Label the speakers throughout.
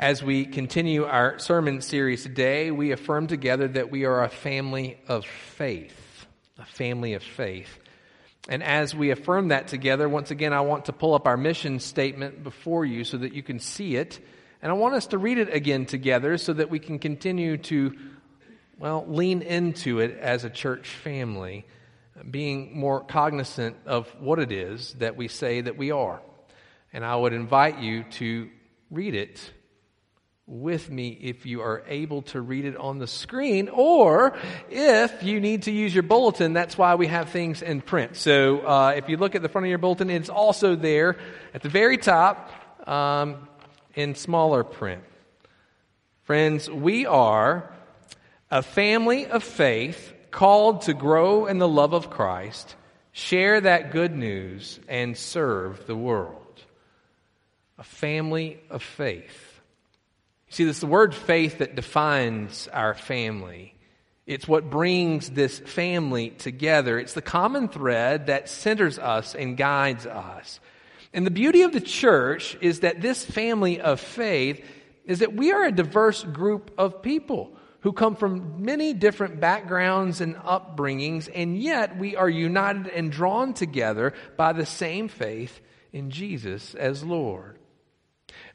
Speaker 1: As we continue our sermon series today, we affirm together that we are a family of faith. A family of faith. And as we affirm that together, once again, I want to pull up our mission statement before you so that you can see it. And I want us to read it again together so that we can continue to, well, lean into it as a church family, being more cognizant of what it is that we say that we are. And I would invite you to read it with me if you are able to read it on the screen, or if you need to use your bulletin, that's why we have things in print. So uh, if you look at the front of your bulletin, it's also there at the very top um, in smaller print. Friends, we are a family of faith called to grow in the love of Christ, share that good news, and serve the world. A family of faith. See, is the word faith that defines our family. It's what brings this family together. It's the common thread that centers us and guides us. And the beauty of the church is that this family of faith is that we are a diverse group of people who come from many different backgrounds and upbringings, and yet we are united and drawn together by the same faith in Jesus as Lord.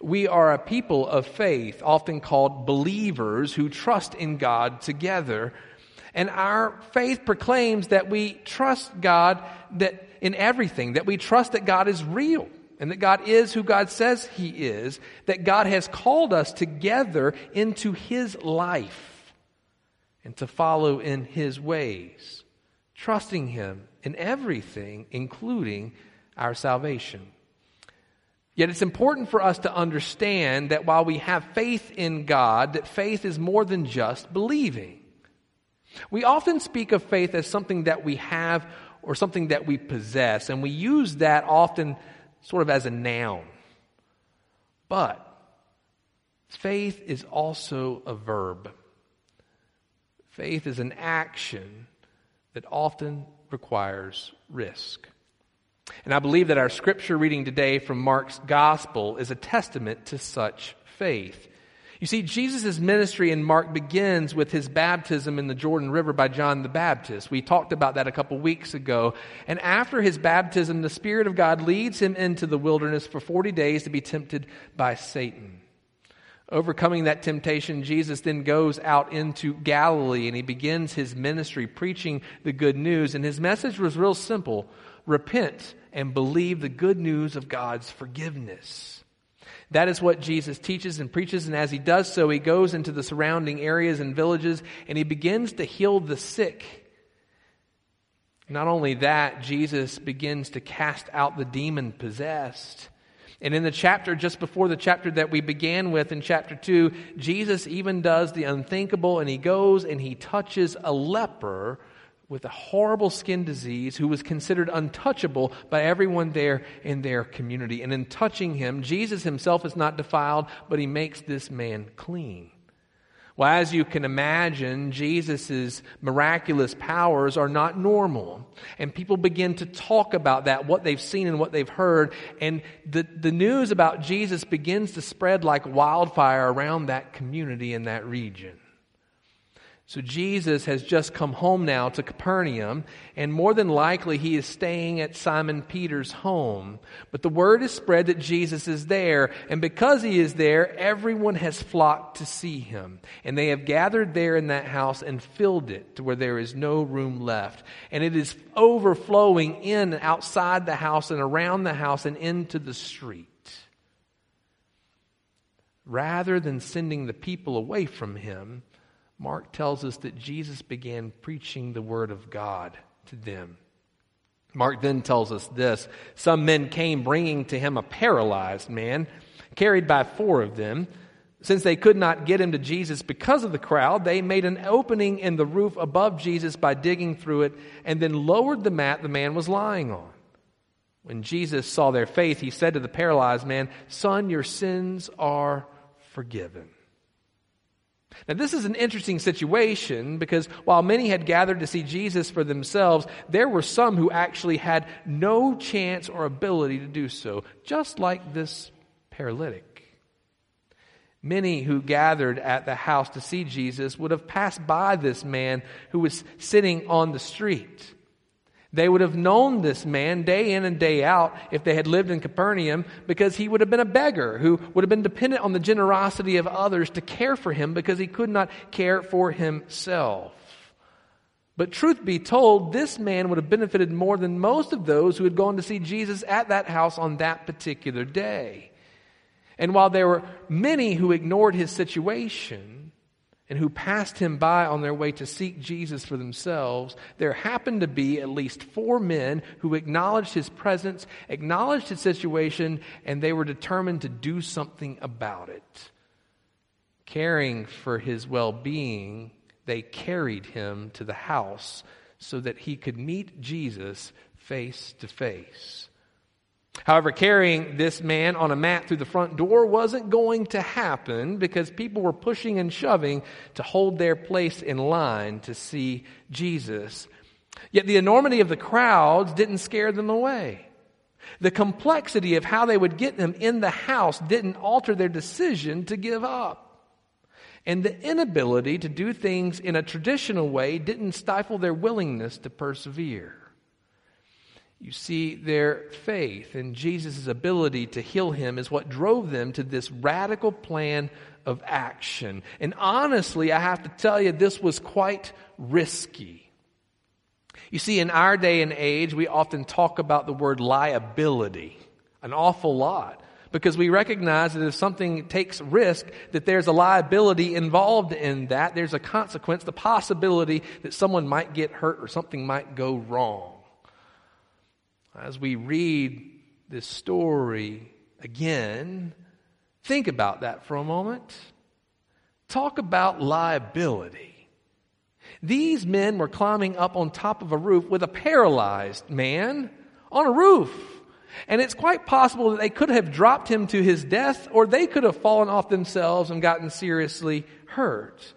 Speaker 1: We are a people of faith, often called believers who trust in God together. And our faith proclaims that we trust God that in everything, that we trust that God is real and that God is who God says he is, that God has called us together into his life and to follow in his ways, trusting him in everything, including our salvation. Yet it's important for us to understand that while we have faith in God, that faith is more than just believing. We often speak of faith as something that we have or something that we possess, and we use that often sort of as a noun. But faith is also a verb. Faith is an action that often requires risk. And I believe that our scripture reading today from Mark's gospel is a testament to such faith. You see, Jesus' ministry in Mark begins with his baptism in the Jordan River by John the Baptist. We talked about that a couple weeks ago. And after his baptism, the Spirit of God leads him into the wilderness for 40 days to be tempted by Satan. Overcoming that temptation, Jesus then goes out into Galilee and he begins his ministry preaching the good news. And his message was real simple repent and believe the good news of God's forgiveness. That is what Jesus teaches and preaches, and as he does so, he goes into the surrounding areas and villages and he begins to heal the sick. Not only that, Jesus begins to cast out the demon possessed. And in the chapter just before the chapter that we began with in chapter 2, Jesus even does the unthinkable and he goes and he touches a leper with a horrible skin disease who was considered untouchable by everyone there in their community. And in touching him, Jesus himself is not defiled, but he makes this man clean. Well, as you can imagine, Jesus' miraculous powers are not normal. And people begin to talk about that, what they've seen and what they've heard. And the, the news about Jesus begins to spread like wildfire around that community in that region. So Jesus has just come home now to Capernaum, and more than likely he is staying at Simon Peter's home. But the word is spread that Jesus is there, and because he is there, everyone has flocked to see him. And they have gathered there in that house and filled it to where there is no room left. And it is overflowing in outside the house and around the house and into the street. Rather than sending the people away from him, Mark tells us that Jesus began preaching the word of God to them. Mark then tells us this Some men came bringing to him a paralyzed man, carried by four of them. Since they could not get him to Jesus because of the crowd, they made an opening in the roof above Jesus by digging through it and then lowered the mat the man was lying on. When Jesus saw their faith, he said to the paralyzed man, Son, your sins are forgiven. Now, this is an interesting situation because while many had gathered to see Jesus for themselves, there were some who actually had no chance or ability to do so, just like this paralytic. Many who gathered at the house to see Jesus would have passed by this man who was sitting on the street. They would have known this man day in and day out if they had lived in Capernaum because he would have been a beggar who would have been dependent on the generosity of others to care for him because he could not care for himself. But truth be told, this man would have benefited more than most of those who had gone to see Jesus at that house on that particular day. And while there were many who ignored his situation, and who passed him by on their way to seek Jesus for themselves, there happened to be at least four men who acknowledged his presence, acknowledged his situation, and they were determined to do something about it. Caring for his well being, they carried him to the house so that he could meet Jesus face to face. However, carrying this man on a mat through the front door wasn't going to happen because people were pushing and shoving to hold their place in line to see Jesus. Yet the enormity of the crowds didn't scare them away. The complexity of how they would get them in the house didn't alter their decision to give up. And the inability to do things in a traditional way didn't stifle their willingness to persevere. You see, their faith in Jesus' ability to heal him is what drove them to this radical plan of action. And honestly, I have to tell you, this was quite risky. You see, in our day and age, we often talk about the word liability an awful lot because we recognize that if something takes risk, that there's a liability involved in that. There's a consequence, the possibility that someone might get hurt or something might go wrong. As we read this story again, think about that for a moment. Talk about liability. These men were climbing up on top of a roof with a paralyzed man on a roof. And it's quite possible that they could have dropped him to his death or they could have fallen off themselves and gotten seriously hurt.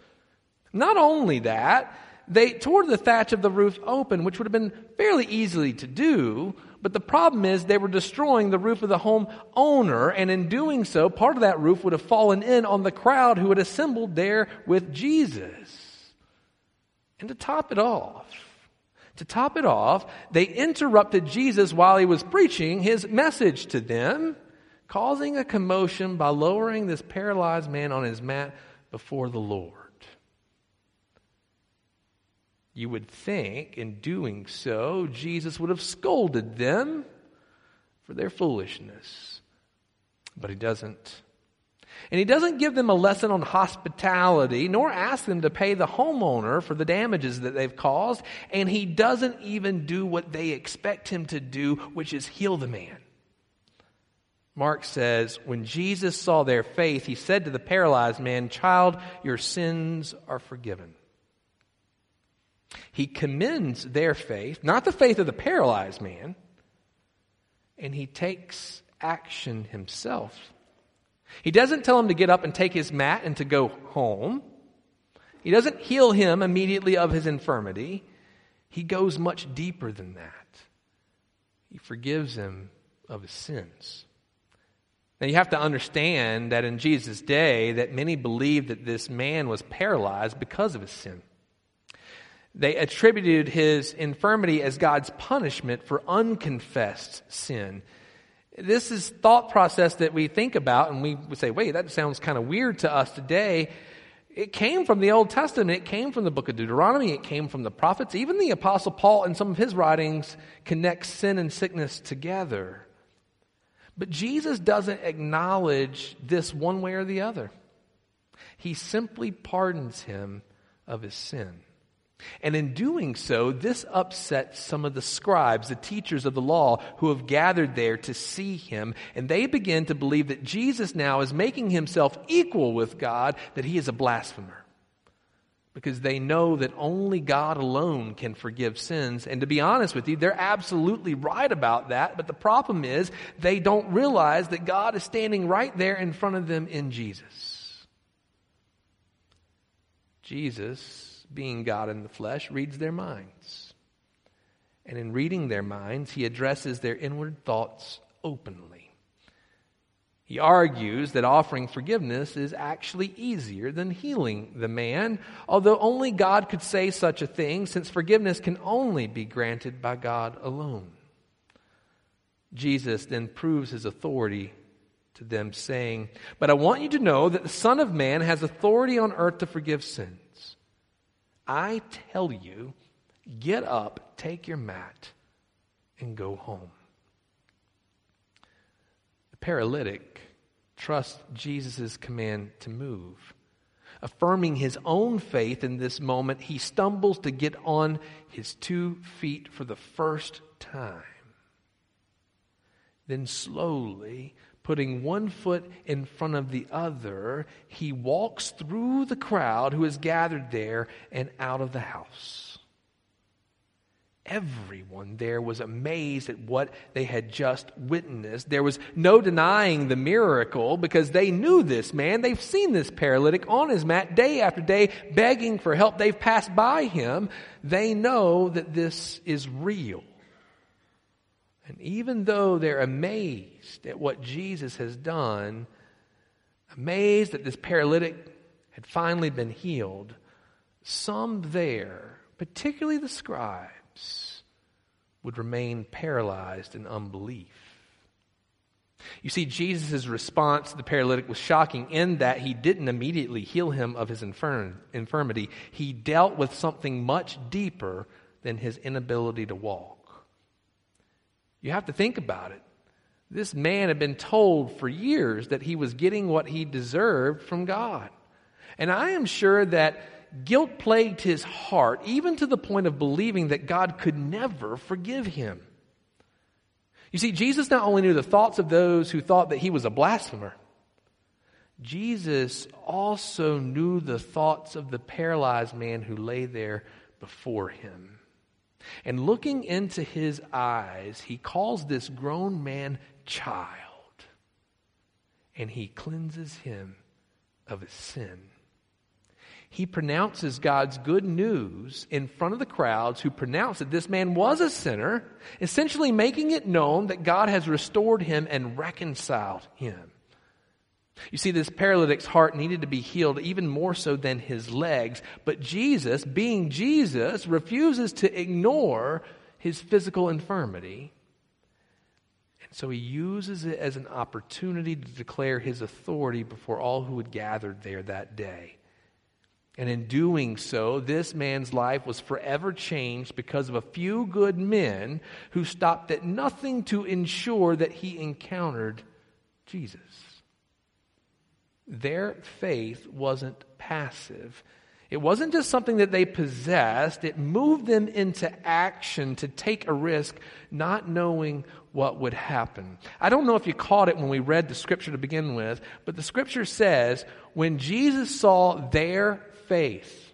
Speaker 1: Not only that, they tore the thatch of the roof open, which would have been fairly easily to do, but the problem is they were destroying the roof of the home owner, and in doing so, part of that roof would have fallen in on the crowd who had assembled there with Jesus. And to top it off, to top it off, they interrupted Jesus while he was preaching his message to them, causing a commotion by lowering this paralyzed man on his mat before the Lord. You would think, in doing so, Jesus would have scolded them for their foolishness. But he doesn't. And he doesn't give them a lesson on hospitality, nor ask them to pay the homeowner for the damages that they've caused. And he doesn't even do what they expect him to do, which is heal the man. Mark says, When Jesus saw their faith, he said to the paralyzed man, Child, your sins are forgiven. He commends their faith, not the faith of the paralyzed man, and he takes action himself. He doesn't tell him to get up and take his mat and to go home. He doesn't heal him immediately of his infirmity. He goes much deeper than that. He forgives him of his sins. Now you have to understand that in Jesus' day that many believed that this man was paralyzed because of his sin. They attributed his infirmity as God's punishment for unconfessed sin. This is thought process that we think about and we would say, wait, that sounds kind of weird to us today. It came from the Old Testament. It came from the book of Deuteronomy. It came from the prophets. Even the apostle Paul in some of his writings connects sin and sickness together. But Jesus doesn't acknowledge this one way or the other. He simply pardons him of his sin. And in doing so, this upsets some of the scribes, the teachers of the law, who have gathered there to see him. And they begin to believe that Jesus now is making himself equal with God, that he is a blasphemer. Because they know that only God alone can forgive sins. And to be honest with you, they're absolutely right about that. But the problem is, they don't realize that God is standing right there in front of them in Jesus. Jesus being God in the flesh, reads their minds. And in reading their minds, he addresses their inward thoughts openly. He argues that offering forgiveness is actually easier than healing the man, although only God could say such a thing, since forgiveness can only be granted by God alone. Jesus then proves his authority to them, saying, But I want you to know that the Son of Man has authority on earth to forgive sins. I tell you, get up, take your mat, and go home. The paralytic trusts Jesus' command to move. Affirming his own faith in this moment, he stumbles to get on his two feet for the first time. Then, slowly, putting one foot in front of the other, he walks through the crowd who is gathered there and out of the house. Everyone there was amazed at what they had just witnessed. There was no denying the miracle because they knew this man. They've seen this paralytic on his mat day after day begging for help. They've passed by him. They know that this is real. And even though they're amazed at what Jesus has done, amazed that this paralytic had finally been healed, some there, particularly the scribes, would remain paralyzed in unbelief. You see, Jesus' response to the paralytic was shocking in that he didn't immediately heal him of his infirm- infirmity. He dealt with something much deeper than his inability to walk. You have to think about it. This man had been told for years that he was getting what he deserved from God. And I am sure that guilt plagued his heart, even to the point of believing that God could never forgive him. You see, Jesus not only knew the thoughts of those who thought that he was a blasphemer, Jesus also knew the thoughts of the paralyzed man who lay there before him. And looking into his eyes, he calls this grown man child. And he cleanses him of his sin. He pronounces God's good news in front of the crowds who pronounce that this man was a sinner, essentially making it known that God has restored him and reconciled him. You see, this paralytic's heart needed to be healed even more so than his legs. But Jesus, being Jesus, refuses to ignore his physical infirmity. And so he uses it as an opportunity to declare his authority before all who had gathered there that day. And in doing so, this man's life was forever changed because of a few good men who stopped at nothing to ensure that he encountered Jesus. Their faith wasn't passive. It wasn't just something that they possessed, it moved them into action to take a risk, not knowing what would happen. I don't know if you caught it when we read the scripture to begin with, but the scripture says when Jesus saw their faith,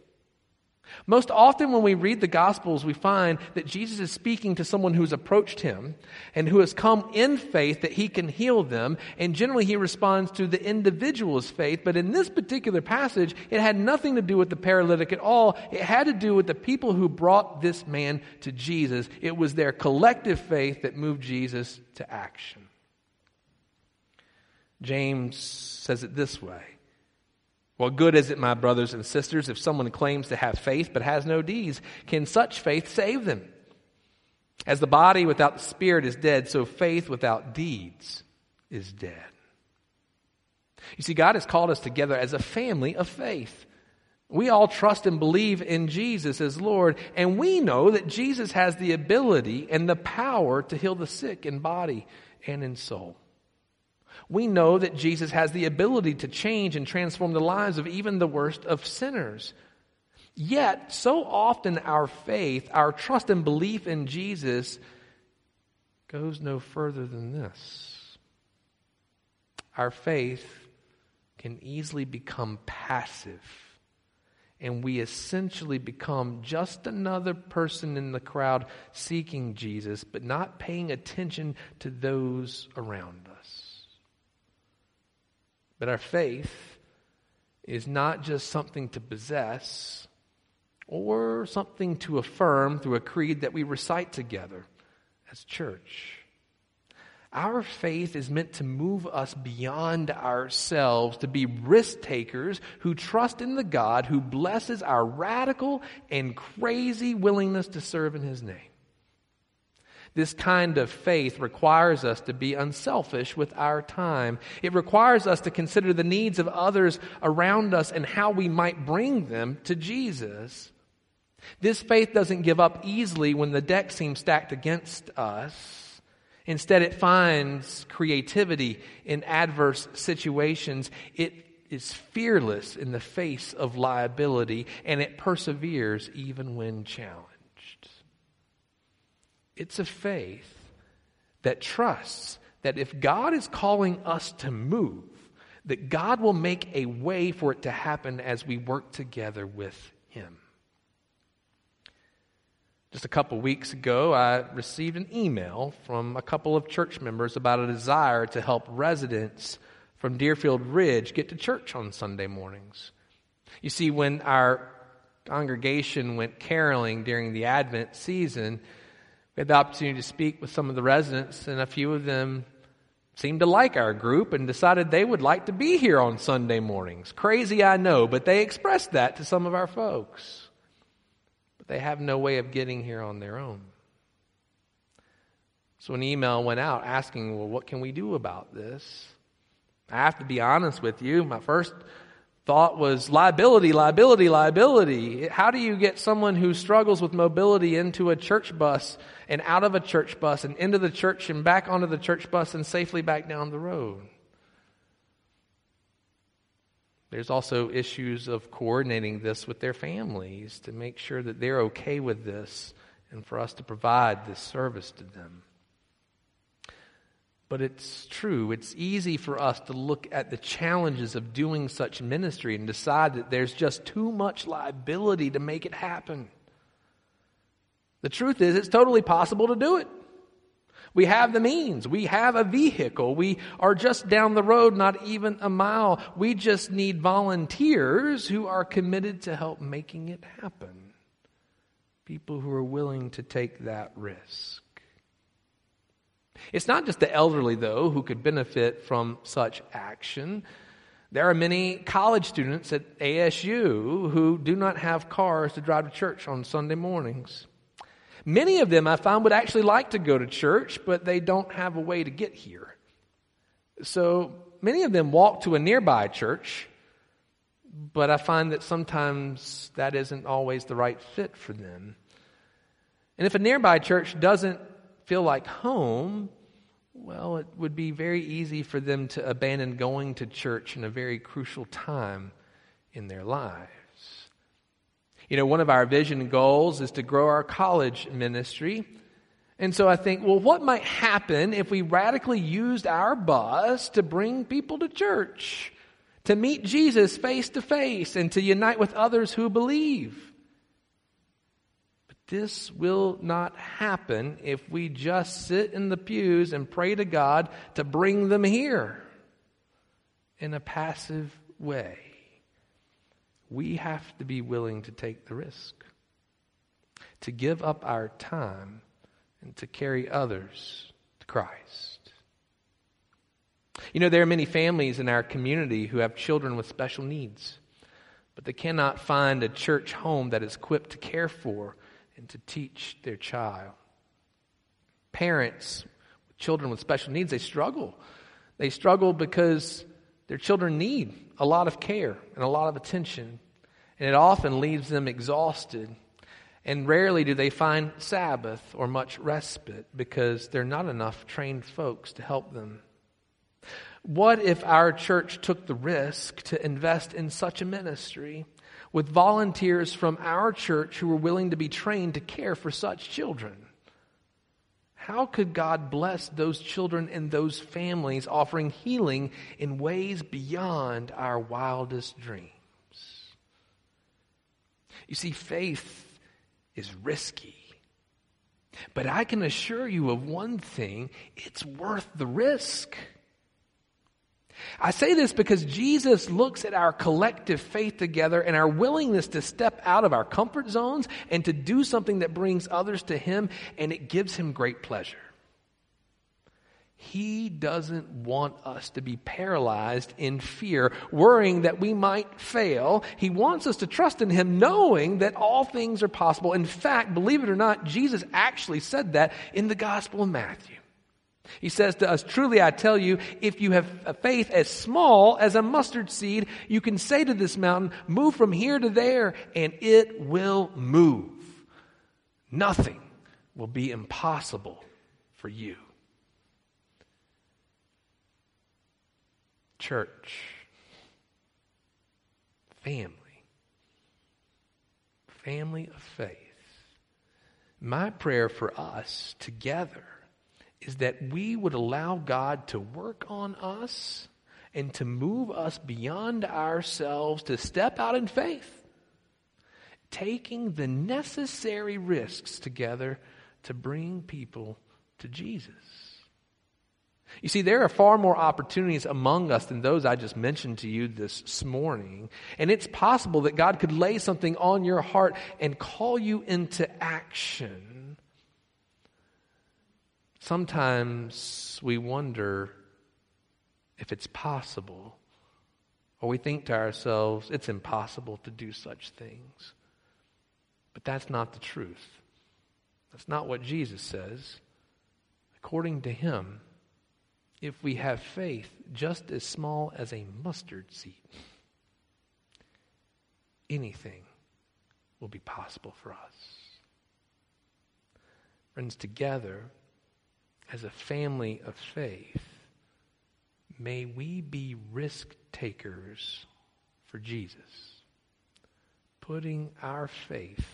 Speaker 1: most often, when we read the Gospels, we find that Jesus is speaking to someone who's approached him and who has come in faith that he can heal them. And generally, he responds to the individual's faith. But in this particular passage, it had nothing to do with the paralytic at all. It had to do with the people who brought this man to Jesus. It was their collective faith that moved Jesus to action. James says it this way what good is it, my brothers and sisters, if someone claims to have faith but has no deeds? Can such faith save them? As the body without the spirit is dead, so faith without deeds is dead. You see, God has called us together as a family of faith. We all trust and believe in Jesus as Lord, and we know that Jesus has the ability and the power to heal the sick in body and in soul we know that Jesus has the ability to change and transform the lives of even the worst of sinners. Yet, so often our faith, our trust and belief in Jesus goes no further than this. Our faith can easily become passive, and we essentially become just another person in the crowd seeking Jesus, but not paying attention to those around us. But our faith is not just something to possess or something to affirm through a creed that we recite together as church. Our faith is meant to move us beyond ourselves, to be risk takers who trust in the God who blesses our radical and crazy willingness to serve in His name. This kind of faith requires us to be unselfish with our time. It requires us to consider the needs of others around us and how we might bring them to Jesus. This faith doesn't give up easily when the deck seems stacked against us. Instead, it finds creativity in adverse situations. It is fearless in the face of liability, and it perseveres even when challenged. It's a faith that trusts that if God is calling us to move, that God will make a way for it to happen as we work together with Him. Just a couple weeks ago, I received an email from a couple of church members about a desire to help residents from Deerfield Ridge get to church on Sunday mornings. You see, when our congregation went caroling during the Advent season, we had the opportunity to speak with some of the residents, and a few of them seemed to like our group and decided they would like to be here on Sunday mornings. Crazy, I know, but they expressed that to some of our folks but they have no way of getting here on their own. So an email went out asking, well, what can we do about this? I have to be honest with you. My first thought was liability, liability, liability. How do you get someone who struggles with mobility into a church bus and out of a church bus and into the church and back onto the church bus and safely back down the road? There's also issues of coordinating this with their families to make sure that they're okay with this and for us to provide this service to them. But it's true, it's easy for us to look at the challenges of doing such ministry and decide that there's just too much liability to make it happen. The truth is, it's totally possible to do it. We have the means. We have a vehicle. We are just down the road, not even a mile. We just need volunteers who are committed to help making it happen. People who are willing to take that risk. It's not just the elderly, though, who could benefit from such action. There are many college students at ASU who do not have cars to drive to church on Sunday mornings. Many of them I found would actually like to go to church, but they don't have a way to get here. So many of them walk to a nearby church, but I find that sometimes that isn't always the right fit for them. And if a nearby church doesn't feel like home, well, it would be very easy for them to abandon going to church in a very crucial time in their lives. You know, one of our vision goals is to grow our college ministry. And so I think, well, what might happen if we radically used our bus to bring people to church, to meet Jesus face to face, and to unite with others who believe? This will not happen if we just sit in the pews and pray to God to bring them here in a passive way we have to be willing to take the risk, to give up our time, and to carry others to Christ. You know, there are many families in our community who have children with special needs, but they cannot find a church home that is equipped to care for and to teach their child. Parents children with special needs, they struggle. They struggle because their children need a lot of care and a lot of attention, and it often leaves them exhausted. And rarely do they find Sabbath or much respite because there are not enough trained folks to help them. What if our church took the risk to invest in such a ministry with volunteers from our church who were willing to be trained to care for such children? How could God bless those children and those families, offering healing in ways beyond our wildest dreams? You see, faith is risky. But I can assure you of one thing it's worth the risk. I say this because Jesus looks at our collective faith together and our willingness to step out of our comfort zones and to do something that brings others to Him, and it gives Him great pleasure. He doesn't want us to be paralyzed in fear, worrying that we might fail. He wants us to trust in Him, knowing that all things are possible. In fact, believe it or not, Jesus actually said that in the Gospel of Matthew. He says to us, Truly I tell you, if you have a faith as small as a mustard seed, you can say to this mountain, Move from here to there, and it will move. Nothing will be impossible for you. Church, family, family of faith. My prayer for us together is that we would allow God to work on us and to move us beyond ourselves to step out in faith, taking the necessary risks together to bring people to Jesus. You see, there are far more opportunities among us than those I just mentioned to you this morning. And it's possible that God could lay something on your heart and call you into action. Sometimes we wonder if it's possible, or we think to ourselves, it's impossible to do such things. But that's not the truth. That's not what Jesus says. According to him, if we have faith just as small as a mustard seed, anything will be possible for us. Friends, together, as a family of faith, may we be risk takers for Jesus, putting our faith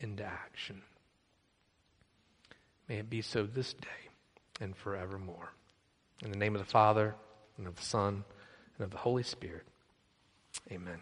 Speaker 1: into action. May it be so this day and forevermore. In the name of the Father, and of the Son, and of the Holy Spirit. Amen.